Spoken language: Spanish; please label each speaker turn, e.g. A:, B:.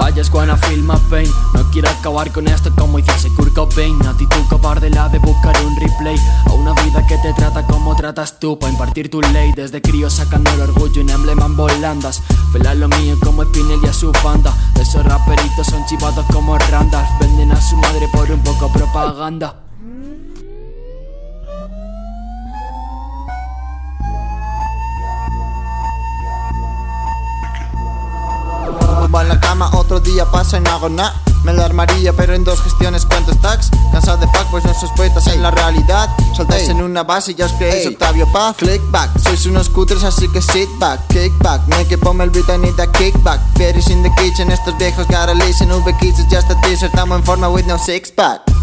A: I just wanna feel my pain. No quiero acabar con esto como hiciese Kurt Cobain. Actitud cobarde la de buscar un replay. A una vida que te trata como tratas tú. Pa' impartir tu ley. Desde crío sacando el orgullo en emblema en volandas. Fela lo mío como Spinelli a su banda. Esos raperitos son chivados como Randolph. Venden a su madre por un poco propaganda
B: En la cama, otro día pasa y no hago nada. Me la armaría pero en dos gestiones cuento stacks Cansado de fuckboys, no sos poetas en la realidad. Saltáis en una base y ya os creéis Octavio Paz. Clickback, sois unos cutres así que sit back Kickback, me que ponme el beat I need a kickback Fairies in the kitchen, estos viejos gotta listen V-Kids ya está teaser, estamos en forma with no six pack